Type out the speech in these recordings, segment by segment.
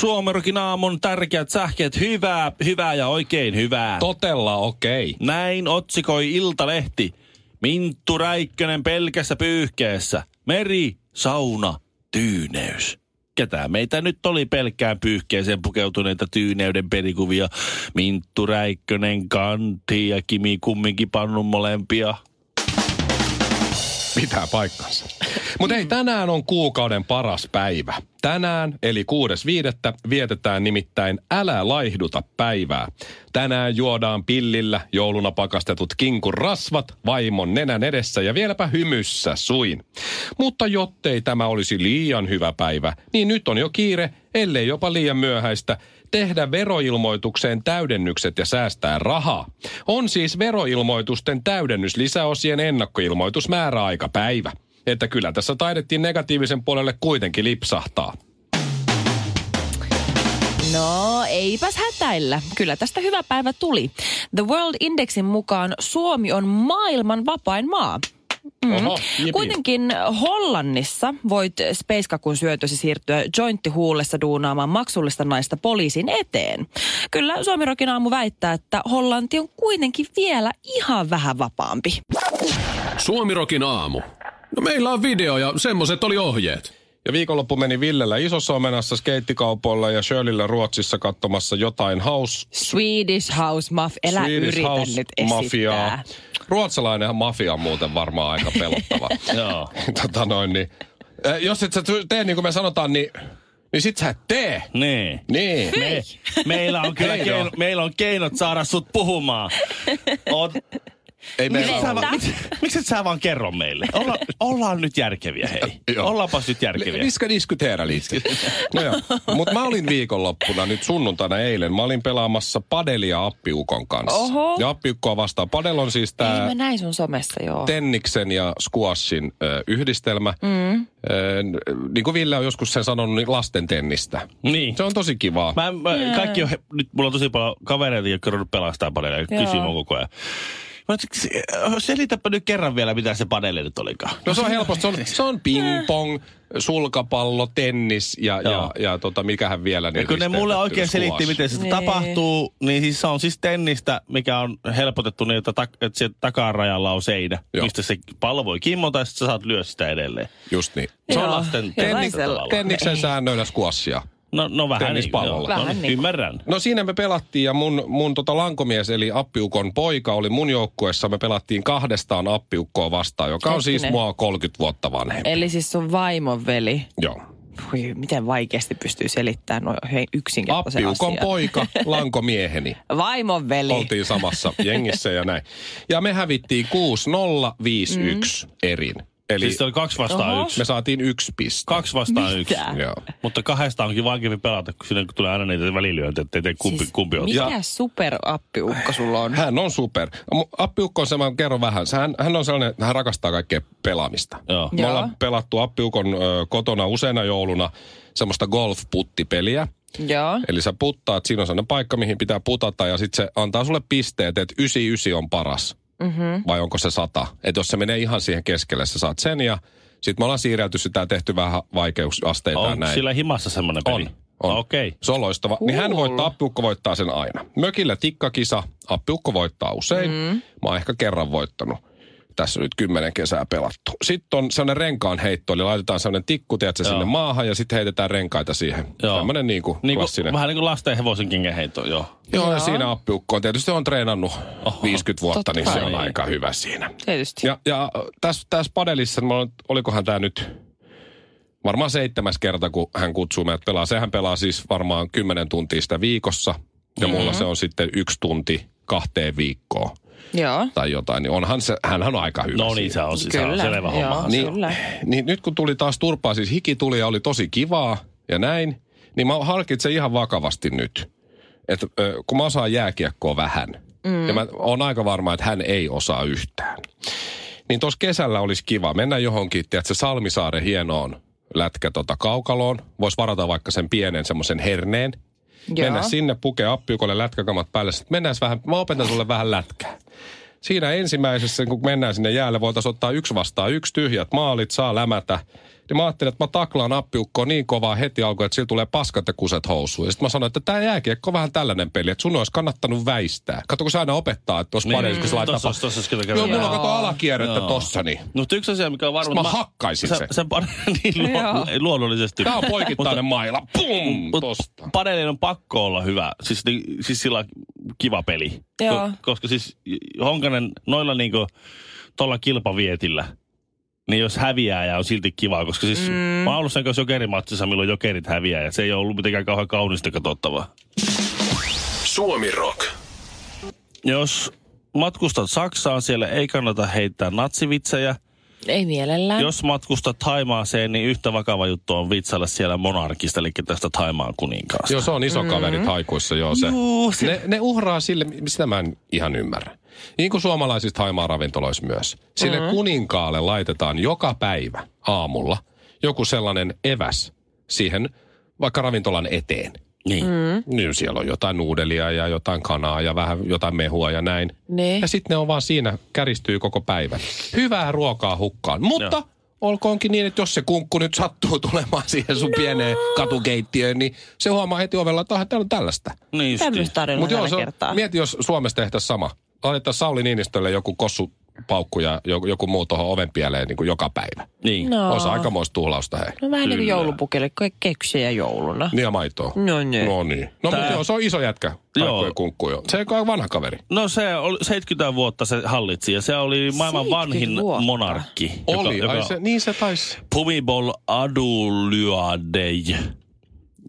Suomerokin aamun tärkeät sähkeet. Hyvää, hyvää ja oikein hyvää. Totella okei. Okay. Näin otsikoi Iltalehti. Minttu Räikkönen pelkässä pyyhkeessä. Meri, sauna, tyyneys. Ketä meitä nyt oli pelkkään pyyhkeeseen pukeutuneita tyyneyden perikuvia? Minttu Räikkönen, Kanti ja Kimi kumminkin pannun molempia. Pitää paikkansa. Mutta ei, tänään on kuukauden paras päivä. Tänään, eli 6.5. vietetään nimittäin Älä laihduta päivää. Tänään juodaan pillillä jouluna pakastetut kinkun rasvat, vaimon nenän edessä ja vieläpä hymyssä suin. Mutta jottei tämä olisi liian hyvä päivä, niin nyt on jo kiire, ellei jopa liian myöhäistä, tehdä veroilmoitukseen täydennykset ja säästää rahaa. On siis veroilmoitusten täydennys lisäosien ennakkoilmoitus määräaikapäivä. Että kyllä tässä taidettiin negatiivisen puolelle kuitenkin lipsahtaa. No, eipäs hätäillä. Kyllä tästä hyvä päivä tuli. The World Indexin mukaan Suomi on maailman vapain maa. Mm. Oho, jipi. Kuitenkin Hollannissa voit speiskakun syötösi siirtyä jointtihuulessa duunaamaan maksullista naista poliisin eteen. Kyllä Suomirokin aamu väittää, että Hollanti on kuitenkin vielä ihan vähän vapaampi. Suomirokin aamu. No meillä on video ja semmoset oli ohjeet. Ja viikonloppu meni Villellä isossa omenassa skeittikaupoilla ja Shirleyllä Ruotsissa katsomassa jotain house... Swedish House Mafia. Älä Swedish yritä house nyt esittää. mafiaa. Ruotsalainen mafia on muuten varmaan aika pelottava. Joo. tota noin, niin. Eh, Jos et sä tee niin kuin me sanotaan, niin, niin sit sä et tee. Niin. Niin. Me, meillä on kyllä Keino. keino, meillä on keinot saada sut puhumaan. Oot, Ei miksi, meillä sä, ole. va, miksi, miksi et sä vaan kerro meille? Olla, ollaan nyt järkeviä, hei. Joo. Ollaanpas nyt järkeviä. Vi ska diskutera lite. No joo. Mutta mä olin viikonloppuna nyt sunnuntaina eilen. Mä olin pelaamassa padelia appiukon kanssa. Oho. Ja appiukkoa vastaan. Padel on siis Ei tää mä näin sun somessa, joo. tenniksen ja squashin ö, yhdistelmä. Mm. Ö, niin kuin Ville on joskus sen sanonut, niin lasten tennistä. Niin. Se on tosi kivaa. Mä, mä, kaikki on, he- nyt mulla on tosi paljon kavereita, jotka on pelastaa padelia kysyy koko ajan. Selitäpä nyt kerran vielä, mitä se padeli nyt olikaan. No se on helposti. Se on, se on ping-pong, sulkapallo, tennis ja, ja, Joo. ja tota, mikähän vielä. Niin Ja kun ne mulle oikein squash. selitti, miten se Niin. tapahtuu, niin siis se on siis tennistä, mikä on helpotettu niin, että, tak, että se takarajalla on seinä, Joo. mistä se pallo voi kimmota ja sitten sä saat lyö sitä edelleen. Just niin. Se on lasten. Tenniksen säännöillä squashia. No, no vähän niin. Joo. Vähän no, niin. Ymmärrän. No siinä me pelattiin ja mun, mun tota lankomies eli appiukon poika oli mun joukkueessa. Me pelattiin kahdestaan appiukkoa vastaan, joka on siis Hetkinen. mua 30 vuotta vanhempi. Eli siis sun vaimon veli. Joo. Voi, miten vaikeasti pystyy selittämään noin he- yksinkertaisen Appiukon asian. poika, lankomieheni. Vaimon veli. Oltiin samassa jengissä ja näin. Ja me hävittiin 6-0-5-1 erin. Eli Siis oli kaksi vastaan Oho. yksi. me saatiin yksi piste. Kaksi vastaan yksi. Mitä? Joo. Mutta kahdesta onkin vaikeampi pelata, kun siinä tulee aina niitä välilyöntejä, ettei tee kumpi, Siis kumpi on. Mikä Ja- superappiukko sulla on? Hän on super. Appiukko on se, mä kerron vähän. Hän, hän on sellainen, hän rakastaa kaikkea pelaamista. Joo. Me Joo. ollaan pelattu Appiukon ö, kotona useana jouluna semmoista golf-puttipeliä. Joo. Eli sä puttaat, siinä on sellainen paikka, mihin pitää putata ja sitten se antaa sulle pisteet, että 99 on paras. Mm-hmm. Vai onko se 100? Että jos se menee ihan siihen keskelle, sä saat sen ja sitten me ollaan siirrelty sitä ja tehty vähän vaikeusasteita ja On näin. sillä himassa semmoinen peli? On. on. Okei. Okay. Se on loistava. Niin hän voittaa, appiukko voittaa sen aina. Mökillä tikkakisa, appiukko voittaa usein. Mm. Mä oon ehkä kerran voittanut. Tässä nyt kymmenen kesää pelattu. Sitten on sellainen renkaan heitto, eli laitetaan sellainen tikku, tiedätkö, Joo. sinne maahan ja sitten heitetään renkaita siihen. Joo. Tämmöinen niin kuin Niin klassinen. kuin, vähän niin kuin lasten hevosen kengeheitto, joo. Joo, ja siinä appiukko on tietysti on treenannut Oho. 50 vuotta, Totta niin se on aika hyvä siinä. Tietysti. Ja, ja tässä, tässä padelissa, mulla on- olikohan tämä nyt varmaan seitsemäs kerta, kun hän kutsuu meidät pelaa. Sehän pelaa siis varmaan 10 tuntia sitä viikossa. Ja Mm-hmm. mulla se on sitten yksi tunti kahteen viikkoon. Joo. tai jotain, niin onhan se, hänhän on aika hyvä No niin, se on, siis, se on Kyllä, selvä homma. Niin, Kyllä. niin nyt kun tuli taas turpaa, siis hiki tuli ja oli tosi kivaa ja näin, niin mä harkitsen ihan vakavasti nyt, että kun mä osaan jääkiekkoa vähän, mm. ja mä oon aika varma, että hän ei osaa yhtään, niin tuossa kesällä olisi kiva mennä johonkin, tiedätkö, Salmisaaren hienoon lätkä tota kaukaloon. Voisi varata vaikka sen pienen semmoisen herneen. Joo. Mennä sinne, pukea appiukolle lätkäkamat päälle. Sitten mennään vähän, mä opetan sulle vähän lätkää. Siinä ensimmäisessä, kun mennään sinne jäälle, voitaisiin ottaa yksi vastaan yksi tyhjät maalit, saa lämätä. Niin mä ajattelin, että mä taklaan appiukkoa niin kovaa heti alkuun, että sillä tulee paskat ja kuset housuun. Ja sitten mä sanoin, että tämä jääkiekko on vähän tällainen peli, että sun olisi kannattanut väistää. Kato, kun sä aina opettaa, että tuossa niin, paneelissa, kun se laittaa... Tossa, tossa, tossa, kyllä Joo, mulla kato alakierrettä tossa, niin. Mutta yksi asia, mikä on varma... Mä hakkaisin se. sen. Sen niin, luonnollisesti. Tää on poikittainen maila. Pum! Tosta. padelin on pakko olla hyvä. Siis, siis sillä kiva peli. Joo. Ko- koska siis Honkanen noilla niinku tuolla kilpavietillä, niin jos häviää ja on silti kiva, koska siis mm. mä oon ollut sen kanssa jokerimatsissa, milloin jokerit häviää ja se ei ole ollut mitenkään kauhean kaunista katsottavaa. Suomi Rock. Jos matkustat Saksaan, siellä ei kannata heittää natsivitsejä. Ei mielellään. Jos matkustat Taimaaseen, niin yhtä vakava juttu on vitsailla siellä monarkista, eli tästä Taimaan kuninkaasta. Joo, se on iso kaveri taikuissa, joo se. Juu, se- Ne, ne uhraa sille, sitä mä en ihan ymmärrä. Niin kuin suomalaisista haimaa ravintoloissa myös. Sille mm-hmm. kuninkaalle laitetaan joka päivä aamulla joku sellainen eväs siihen vaikka ravintolan eteen. Niin. Mm. Niin siellä on jotain nuudelia ja jotain kanaa ja vähän jotain mehua ja näin. Niin. Ja sitten ne on vaan siinä, käristyy koko päivän. Hyvää ruokaa hukkaan. Mutta Joo. olkoonkin niin, että jos se kunkku nyt sattuu tulemaan siihen sun no. pieneen katukeittiöön, niin se huomaa heti ovella, että "Ah, täällä on tällaista. Niin Mutta joo, se mieti, jos Suomessa tehtäisiin sama. Laitettaisiin Sauli Niinistölle joku kossupaukku ja joku, joku muu tuohon oven pieleen niin kuin joka päivä. Niin. No. Olisi aikamoista tuhlausta, hei. No vähän niin kuin joulupukille, ke- keksiä jouluna. Niin ja maitoa. No niin. No niin. No Tää- mutta joo, se on iso jätkä. Joo. Kunkku jo. Se on vanha kaveri. No se oli 70 vuotta se hallitsi ja se oli maailman 70 vanhin vuotta. monarkki. Oli, joka, ai joka se, niin se taisi. Pumibol Adulyadej.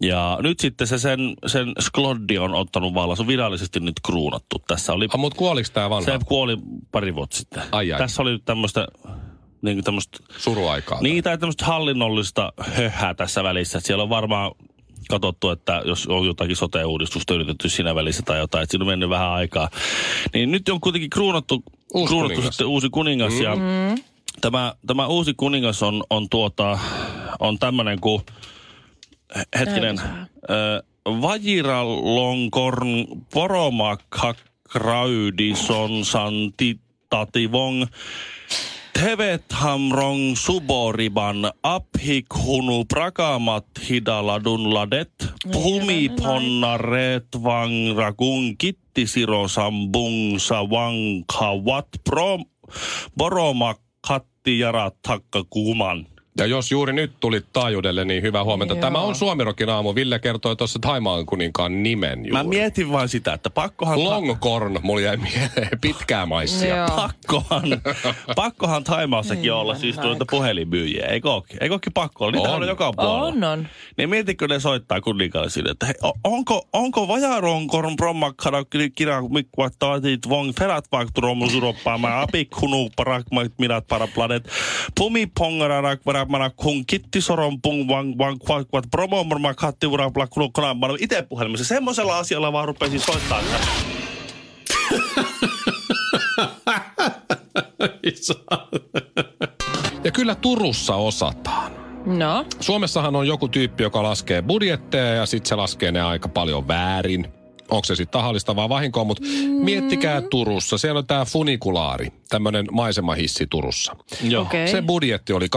Ja nyt sitten se sen, sen Skloddi on ottanut vallan. Se on virallisesti nyt kruunattu. Tässä oli, Ah, mutta kuoliks tää vanha? se kuoli pari vuotta sitten. Ai, ai. Tässä oli nyt tämmöistä niin kuin tämmöistä Suruaikaa. Niin, tai tämmöistä hallinnollista höhää tässä välissä. Että siellä on varmaan katsottu, että jos on jotakin sote-uudistusta yritetty siinä välissä tai jotain, että siinä on mennyt vähän aikaa. Niin nyt on kuitenkin kruunattu, Uusi kruunattu kuningas. sitten uusi kuningas. Ja tämä, tämä uusi kuningas on, on, tuota, on tämmöinen kuin, hetkinen, ö, Vajiralongkorn Poromakhakraudison Santitativong Tevethamrong suboriban abhikhunu prakamat hidaladun ladet pumiponna retvangragun kittisirosambung savanghavat prom boromakhatti jarat. Ja jos juuri nyt tulit taajuudelle, niin hyvää huomenta. Joo. Tämä on Suomirokin aamu. Ville kertoi tuossa Taimaan kuninkaan nimen juuri. Mä mietin vain sitä, että pakkohan... Longkorn, mulla jäi mieleen. Pitkää maissia. Joo. Pakkohan, pakkohan Taimaassakin olla siis tuota puhelinmyyjiä. Eikö ookin? Eikö ookin pakko olla? Niitä on, On. joka puolella. On, on. Niin mietitkö ne soittaa kuninkaalle sille, että hei, o- onko, onko vajaronkorn brommakkara kirja mikvattaatit vong ferat vakturomus uroppaamaan apikkunu parakmait minat paraplanet pumi mana kun kittisoron pung vang vang kvakvat promomorma katti urapla kunukona mä itse puhelimessa semmoisella asialla vaan rupesin soittaa. että Ja kyllä Turussa osataan. No, Suomessahan on joku tyyppi, joka laskee budjetteja ja sitten se laskee ne aika paljon väärin. Onko se sitten tahallista vai vahinkoa, mutta mm. miettikää Turussa. Siellä on tämä funikulaari, tämmöinen maisemahissi Turussa. Joo. okei. Se budjetti oli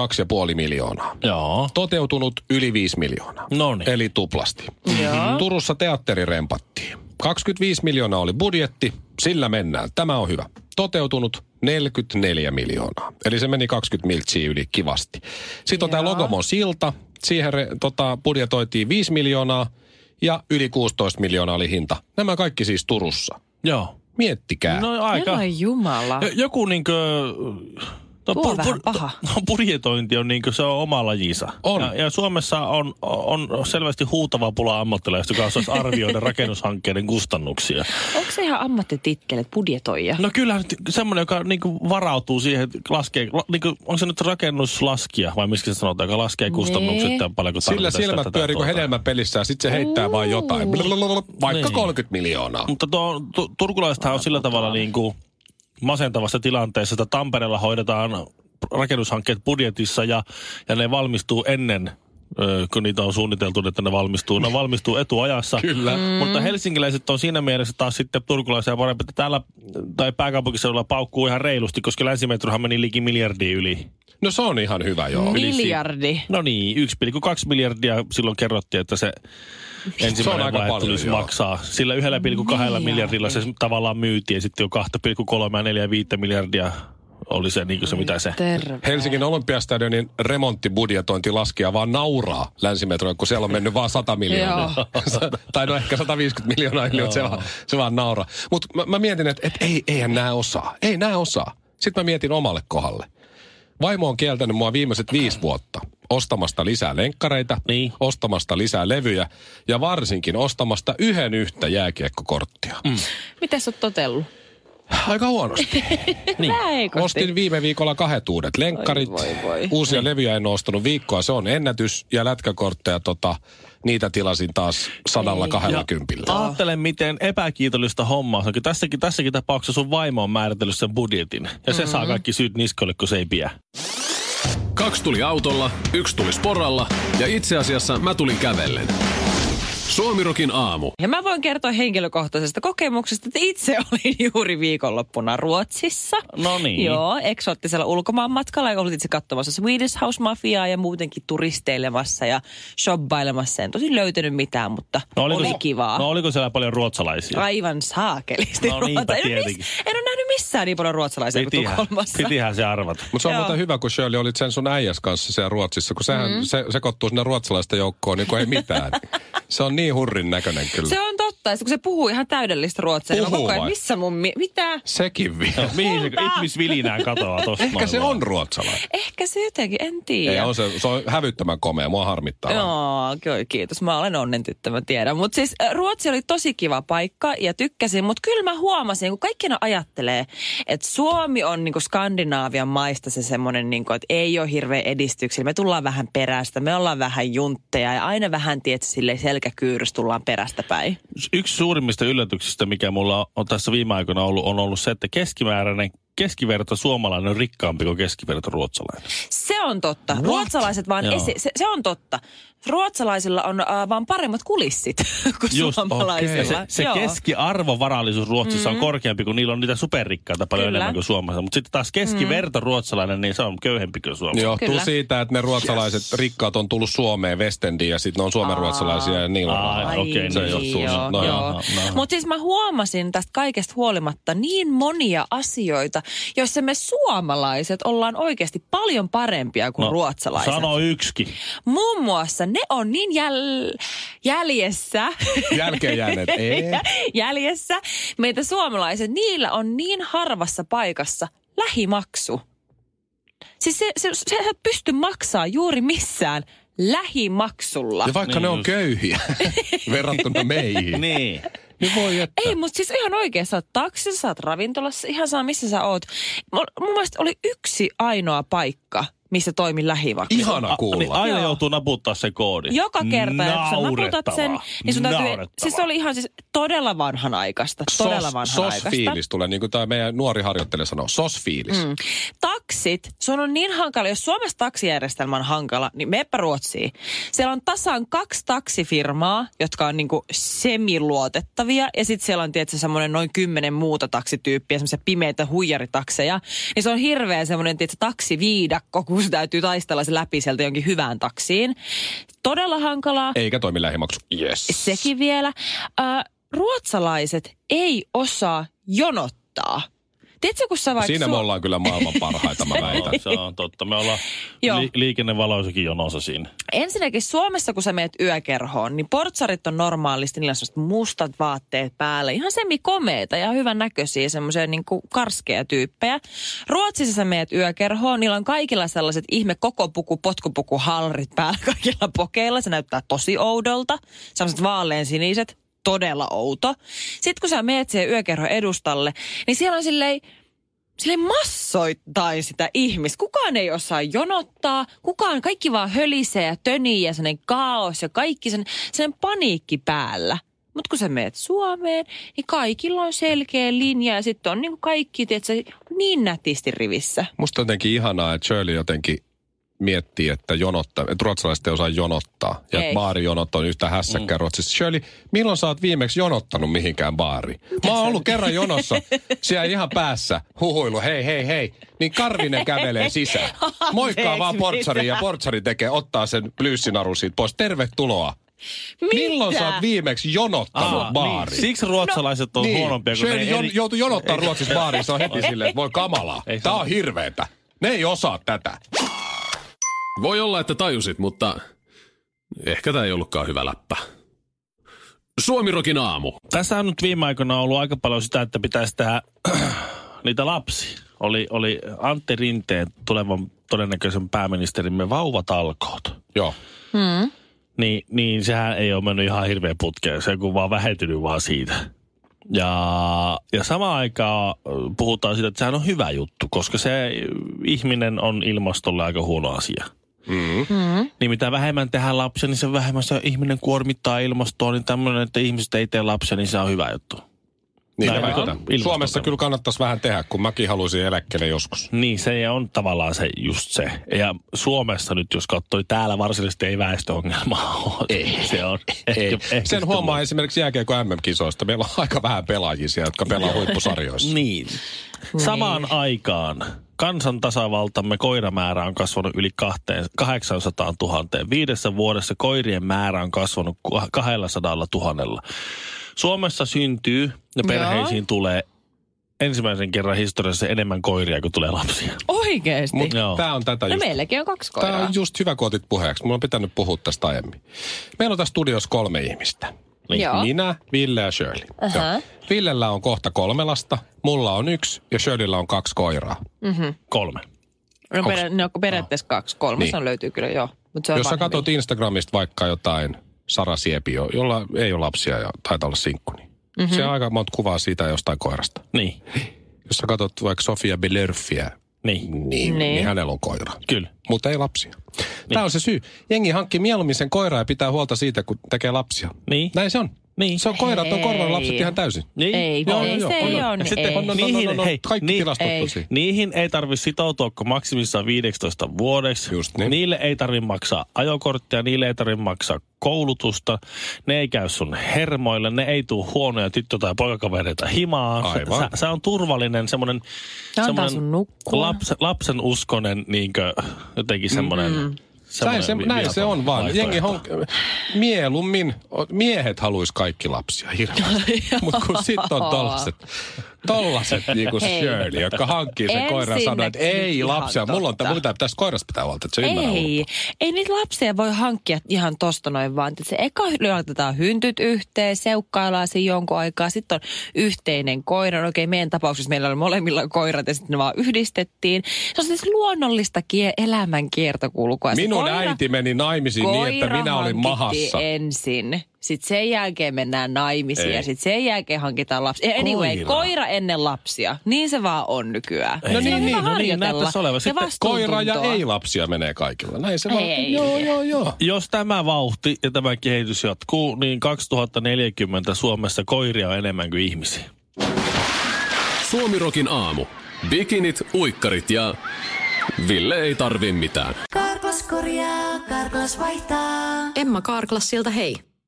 2,5 miljoonaa. Joo. Toteutunut yli 5 miljoonaa. Noniin. Eli tuplasti. Joo. Turussa teatteri rempattiin. 25 miljoonaa oli budjetti, sillä mennään. Tämä on hyvä. Toteutunut 44 miljoonaa. Eli se meni 20 miltsiä yli kivasti. Sitten on tämä. Logomon silta. Siihen re, tota, budjetoitiin 5 miljoonaa ja yli 16 miljoonaa oli hinta. Nämä kaikki siis Turussa. Joo. Miettikää. No aika. Jumala. Jo- Joku niinkö Tuo on vähän paha. No, budjetointi on niin kuin se on oma lajinsa. On. Ja, ja Suomessa on, on selvästi huutava pula ammattilaista, joka osaisi arvioida rakennushankkeiden kustannuksia. Onko se ihan ammattitittele, budjetoija? No kyllä semmoinen, joka niinku varautuu siihen, että laskee, la, niinku, onko se nyt rakennuslaskija vai miksi se sanotaan, joka laskee kustannukset Nee. ja paljonko Sillä silmät pyörii kuin tuota. hedelmäpelissä ja sitten se heittää vaan jotain. Vaikka Niin. 30 miljoonaa. Mutta tuo, tu, turkulaisethan on sillä tavalla niin kuin masentavassa tilanteessa, että Tampereella hoidetaan rakennushankkeet budjetissa ja, ja ne valmistuu ennen kun niitä on suunniteltu, että ne valmistuu. Ne valmistuu etuajassa. Kyllä. Mm. Mutta helsinkiläiset on siinä mielessä taas sitten turkulaisia parempi, että täällä tai pääkaupunkiseudulla paukkuu ihan reilusti, koska länsimetrohan meni liki miljardia yli. No se on ihan hyvä, joo. Miljardi. No niin, 1,2 miljardia silloin kerrottiin, että se Se on ensimmäinen joo. maksaa. Sillä 1,2 miljardilla se tavallaan myytiin ja sitten jo 2,3 ja 4 5 miljardia oli se, niin kuin se mitä se. Terve. Helsingin olympiastadionin remonttibudjetointi laskija vaan nauraa länsimetroille, kun siellä on mennyt vaan 100 miljoonaa. tai no ehkä 150 miljoonaa yli, se vaan, se vaan nauraa. Mutta mä, mä mietin, että, että ei, eihän nämä osaa. Ei nämä osaa. Sitten mä mietin omalle kohdalle. Vaimo on kieltänyt mua viimeiset viisi vuotta ostamasta lisää lenkkareita, Niin. ostamasta lisää levyjä ja varsinkin ostamasta yhden yhtä jääkiekkokorttia. Mm. Miten sä oot totellut? Aika huonosti. Niin. Ostin viime viikolla kahdet uudet lenkkarit. Voi, voi, voi. Uusia levyjä en ostanut viikkoa, se on ennätys. Ja lätkäkortteja, tota, niitä tilasin taas sadalla kahdella kympillä. Ajattele, miten epäkiitollista hommaa se onkin. Tässäkin, tässäkin tapauksessa sun vaimo on määritellyt sen budjetin. Ja se saa kaikki syyt niskoille, kun se ei pidä. Kaksi tuli autolla, yksi tuli sporalla ja itse asiassa mä tulin kävellen. Suomirokin aamu. Ja mä voin kertoa henkilökohtaisesta kokemuksesta, että itse olin juuri viikonloppuna Ruotsissa. No niin. Joo, eksoottisella ulkomaan matkalla ja olin itse katsomassa Swedish House Mafiaa ja muutenkin turisteilemassa ja shoppailemassa. En tosi löytänyt mitään, mutta no, oli kivaa. No oliko siellä paljon ruotsalaisia? Aivan saakelisti. No niinpä en, tietenkin. miss- en ole nähnyt missään niin paljon ruotsalaisia kuin Pitihän, Tukholmassa. pitihän se arvata. Mutta se on muuten hyvä, kun Shirley olit sen sun äijäs kanssa siellä Ruotsissa, kun sehän mm. se, sekoittuu sinne ruotsalaista joukkoon niin kuin ei mitään. se on niin hurrin näköinen kyllä. Se on totta. Ja kun se puhuu ihan täydellistä ruotsia, niin Puhuu koko ajan, vai? missä mun... Mi- mitä? Sekin vielä. Mihin se ihmisvilinään katoaa tosta Ehkä se on ruotsalainen. Ehkä se jotenkin, en tiedä. Ei, on se, se on hävyttömän komea, mua harmittaa. Joo, kyllä, kiitos. Mä olen onnen tyttö, mä tiedän. Mutta siis äh, Ruotsi oli tosi kiva paikka ja tykkäsin, mutta kyllä mä huomasin, kun kaikki ne ajattelee, että Suomi on niinku Skandinaavian maista se semmoinen, niinku, että ei ole hirveän edistyksellä. Me tullaan vähän perästä, me ollaan vähän juntteja ja aina vähän, tietysti silleen selkäkyyrys tullaan perästä päin. Yksi suurimmista yllätyksistä, mikä mulla on tässä viime aikoina ollut, on ollut se, että keskimääräinen keskiverto suomalainen on rikkaampi kuin keskiverto ruotsalainen. Se on totta. What? Ruotsalaiset vaan Joo. esi- se, se on totta. Ruotsalaisilla on äh, vaan paremmat kulissit kuin Just, suomalaisilla. Ja se, se Joo. keskiarvovarallisuus Ruotsissa mm. on korkeampi, kun niillä on niitä superrikkaita paljon Kyllä. enemmän kuin Suomessa. Mutta sitten taas keskiverto ruotsalainen, niin se on köyhempi kuin Suomessa. Johtuu Kyllä. siitä, että ne ruotsalaiset yes. rikkaat on tullut Suomeen Westendiin ja sitten ne on suomen ruotsalaisia ja niillä on okei, se johtuu. joo, no, joo. joo. no, no. Mutta siis mä huomasin tästä kaikesta huolimatta niin monia asioita, joissa me suomalaiset ollaan oikeasti paljon parempia kuin no, ruotsalaiset. Sano yksikin. Muun muassa ne on niin jäl- jäljessä. Jälkeen jääneet. Ei. jäljessä. Meitä suomalaiset, niillä on niin harvassa paikassa lähimaksu. Siis se, se, se et pysty maksaa juuri missään lähimaksulla. Ja vaikka Niin ne on just. köyhiä verrattuna meihin. Niin. Niin voi että. Ei, mutta siis ihan oikein, sä oot taksissa, sä oot ravintolassa, ihan saa missä sä oot. Mun, mun mielestä oli yksi ainoa paikka, missä toimi lähimaksu. Ihana Niin kuulla. aina Joo. joutuu naputtaa se koodi. Joka kerta, että sä naputat sen, niin sun täytyy... Siis se oli ihan siis todella vanhanaikaista. Todella vanhanaikaista. sos-fiilis tulee, niin kuin tämä meidän nuori harjoittelija sanoo. Sos-fiilis. Mm. Taksit, se on niin hankala. Jos Suomessa taksijärjestelmä on hankala, niin meppä Ruotsiin. Siellä on tasan kaksi taksifirmaa, jotka on niinku semiluotettavia. Ja sitten siellä on tietysti semmoinen noin kymmenen muuta taksityyppiä, semmoisia pimeitä huijaritakseja. Niin se on hirveä semmoinen tietysti taksiviidakko, kun se täytyy taistella se läpi sieltä jonkin hyvään taksiin. Todella hankalaa. Eikä toimi lähimaksu. Yes. Sekin vielä. Äh, ruotsalaiset ei osaa jonottaa. Tiedätkö, kun sä vaikka... Siinä me ollaan kyllä maailman parhaita, mä väitän. Joo, se on totta. Me ollaan li- liikennevaloissakin jonossa siinä. Ensinnäkin Suomessa, kun sä meet yökerhoon, niin portsarit on normaalisti, niillä on mustat vaatteet päällä. Ihan semikomeita ja hyvän näköisiä, semmoisia niin karskeja tyyppejä. Ruotsissa sä meet yökerhoon, niillä on kaikilla sellaiset ihme koko puku, potkupuku, halrit päällä kaikilla pokeilla. Se näyttää tosi oudolta. Sellaiset vaalean siniset, todella outo. Sitten kun sä meet siihen yökerhon edustalle, niin siellä on silleen sille massoittain sitä ihmistä. Kukaan ei osaa jonottaa, kukaan, kaikki vaan hölisee ja tönii ja sellainen kaos ja kaikki sen, sen paniikki päällä. Mutta kun sä meet Suomeen, niin kaikilla on selkeä linja ja sitten on niin kaikki, tiedätkö, niin nätisti rivissä. Musta on jotenkin ihanaa, että Shirley jotenkin miettii, että, jonottaa, että ruotsalaiset ei osaa jonottaa. Ja Ei. baarijonot on yhtä hässäkkää mm. Ruotsissa. Shirley, milloin sä oot viimeksi jonottanut mihinkään baariin? Mä oon ollut kerran jonossa, siellä ihan päässä, huhuilu, hei, hei, hei. Niin Karvinen kävelee sisään. Moikkaa vaan portsari ja portsari tekee, ottaa sen plyyssinaru siitä pois. Tervetuloa. Mitä? Milloin sä oot viimeksi jonottanut Aa, baariin? Niin. Siksi ruotsalaiset on huonompia kuin Shirley ne jon, eri- joutui jonottaa Ruotsissa baariin, se on heti silleen, että voi kamalaa. Tää on hirveetä. Ne ei osaa tätä. Voi olla, että tajusit, mutta ehkä tämä ei ollutkaan hyvä läppä. Suomirokin aamu. Tässä on nyt viime aikoina ollut aika paljon sitä, että pitäisi tehdä niitä lapsia. Oli, oli Antti Rinteen tulevan todennäköisen pääministerimme vauvatalkoot. Joo. Niin, niin sehän ei ole mennyt ihan hirveän putkeen, se on vaan vähentynyt vaan siitä. Ja, ja samaan aikaan puhutaan siitä, että sehän on hyvä juttu, koska se ihminen on ilmastolle aika huono asia. Mm. Niin mitä vähemmän tehdään lapsia, niin se vähemmän se ihminen kuormittaa ilmastoa, niin tämmöinen, että ihmiset ei tee lapsia, niin se on hyvä juttu. Niin, Näin on. Suomessa kyllä kannattaisi vähän tehdä, kun mäkin haluaisin eläkkeelle joskus. Niin, se on tavallaan se just se. Ja Suomessa nyt, jos katsoi, täällä varsinaisesti ei väestöongelmaa ole. Ei. Se on. Ehkä, Ei. ehkä Sen se huomaa tulee. esimerkiksi jääkiekko MM-kisoista. Meillä on aika vähän pelaajia siellä, jotka pelaa huippusarjoissa. Niin. Samaan aikaan kansantasavaltamme koiramäärä on kasvanut yli kahteen- 800 000. Viidessä vuodessa koirien määrä on kasvanut ku- 200 000. Suomessa syntyy ja perheisiin tulee ensimmäisen kerran historiassa enemmän koiria kuin tulee lapsia. Oikeesti? Mutta Joo. tämä on tätä no just. meilläkin on kaksi Tämä koiraa. on just hyvä, kun otit puheeksi. Mulla on pitänyt puhua tästä aiemmin. Meillä on tässä studiossa kolme ihmistä. Niin. Joo. Minä, Ville ja Shirley. Aha. Joo. Villellä on kohta kolme lasta, mulla on yksi ja Shirleyllä on kaksi koiraa. Kolme. No, perä, ne on periaatteessa kaksi. Kolmas Niin. on löytyy kyllä, joo. Mut se on Jos sä katsot Instagramista vaikka jotain Sara Siepio, jolla ei ole lapsia ja taitaa olla sinkku, niin mm-hmm. se on aika monta kuvaa siitä jostain koirasta. Niin. Jos sä katsot vaikka Sofia Belörfiä, Niin. niin, niin. niin hänellä on koira. Kyllä. Mutta ei lapsia. Tämä on se syy. Jengi hankkii mieluummin sen koiraa ja pitää huolta siitä, kun tekee lapsia. Niin. Näin se on. Niin. Se on koirat on korvannut lapset ihan täysin. Niin. Ei, Joo, ei joo, se on, ei on. ole. Ja sitten ei. on, on, niihin, on, on, hei, kaikki niin, tilastot ei. tosi. Niihin ei tarvi sitoutua kuin maksimissaan 15 vuodeksi. Just niin. Niille ei tarvi maksaa ajokorttia, niille ei tarvi maksaa koulutusta. Ne ei käy sun hermoille, ne ei tuu huonoja tyttö- tai poikakavereita himaan. Aivan. Se, se on turvallinen semmoinen lapsen, lapsen uskonen niinkö, jotenkin semmoinen... Mm. Näin se, näin se on vaan. Jengi hon, mieluummin, miehet haluaisi kaikki lapsia hirveästi. Mutta kun sitten on tollaset, tollaset niinku. Shirley, jotka hankkii sen koiran sanoo, että ei lapsia, mulla on, mulla pitää tästä koirasta pitää huolta, että se ymmärrää Ei, ei niitä lapsia voi hankkia ihan tosta noin vaan. Se eka laitetaan hyntyt yhteen, seukkaillaan siinä jonkun aikaa, sitten on yhteinen koira. No Okei, meidän tapauksessa meillä oli molemmilla koirat ja sitten ne vaan yhdistettiin. Se on siis luonnollista kie- elämän kiertokulkua. Minun koira- äiti meni naimisiin niin, että minä olin mahassa. ensin. Sitten sen jälkeen mennään naimisiin Ei. ja sitten sen jälkeen hankitaan lapsia. Anyway, Koira. koira ennen lapsia. Niin se vaan on nykyään. No Se on niin, hyvä niin, no niin, näyttäisi olevan. Ja Sitten Koira ja vastuuntuntoa. ei lapsia menee kaikilla. Näin se vaan. Ei. Joo, joo, joo. Jos tämä vauhti ja tämä kehitys jatkuu, niin 2040 Suomessa koiria on enemmän kuin ihmisiä. Suomirokin aamu. Bikinit, uikkarit ja Ville ei tarvi mitään. Karklas korjaa, Karklas vaihtaa. Emma Karklassilta hei.